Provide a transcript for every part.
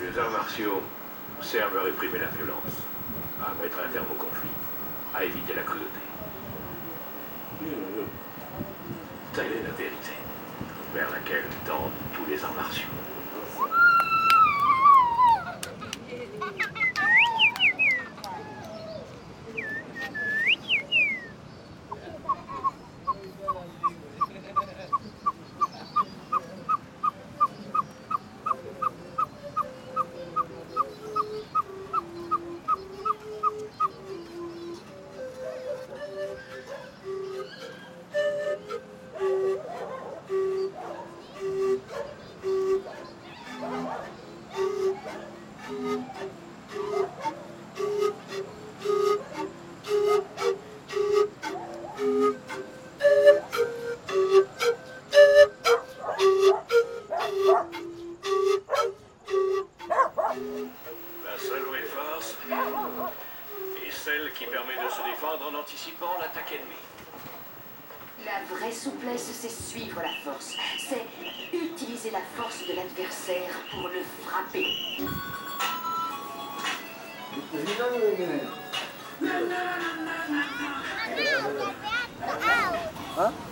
Les arts martiaux servent à réprimer la violence, à mettre un terme au conflit, à éviter la cruauté. Telle est la vérité vers laquelle tendent tous les arts martiaux. Celle qui permet de se défendre en anticipant l'attaque ennemie. La vraie souplesse, c'est suivre la force. C'est utiliser la force de l'adversaire pour le frapper. Ya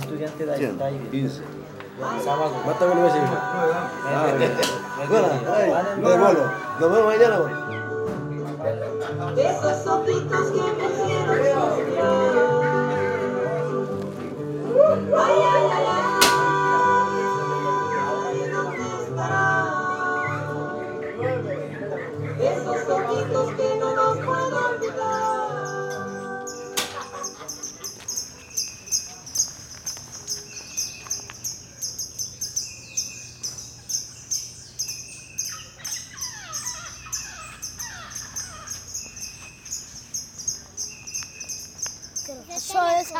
estudiante de ahí. Sábado. Ah, bueno, nos vemos. Esos sopitos que me hicieron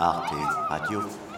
Arte Radio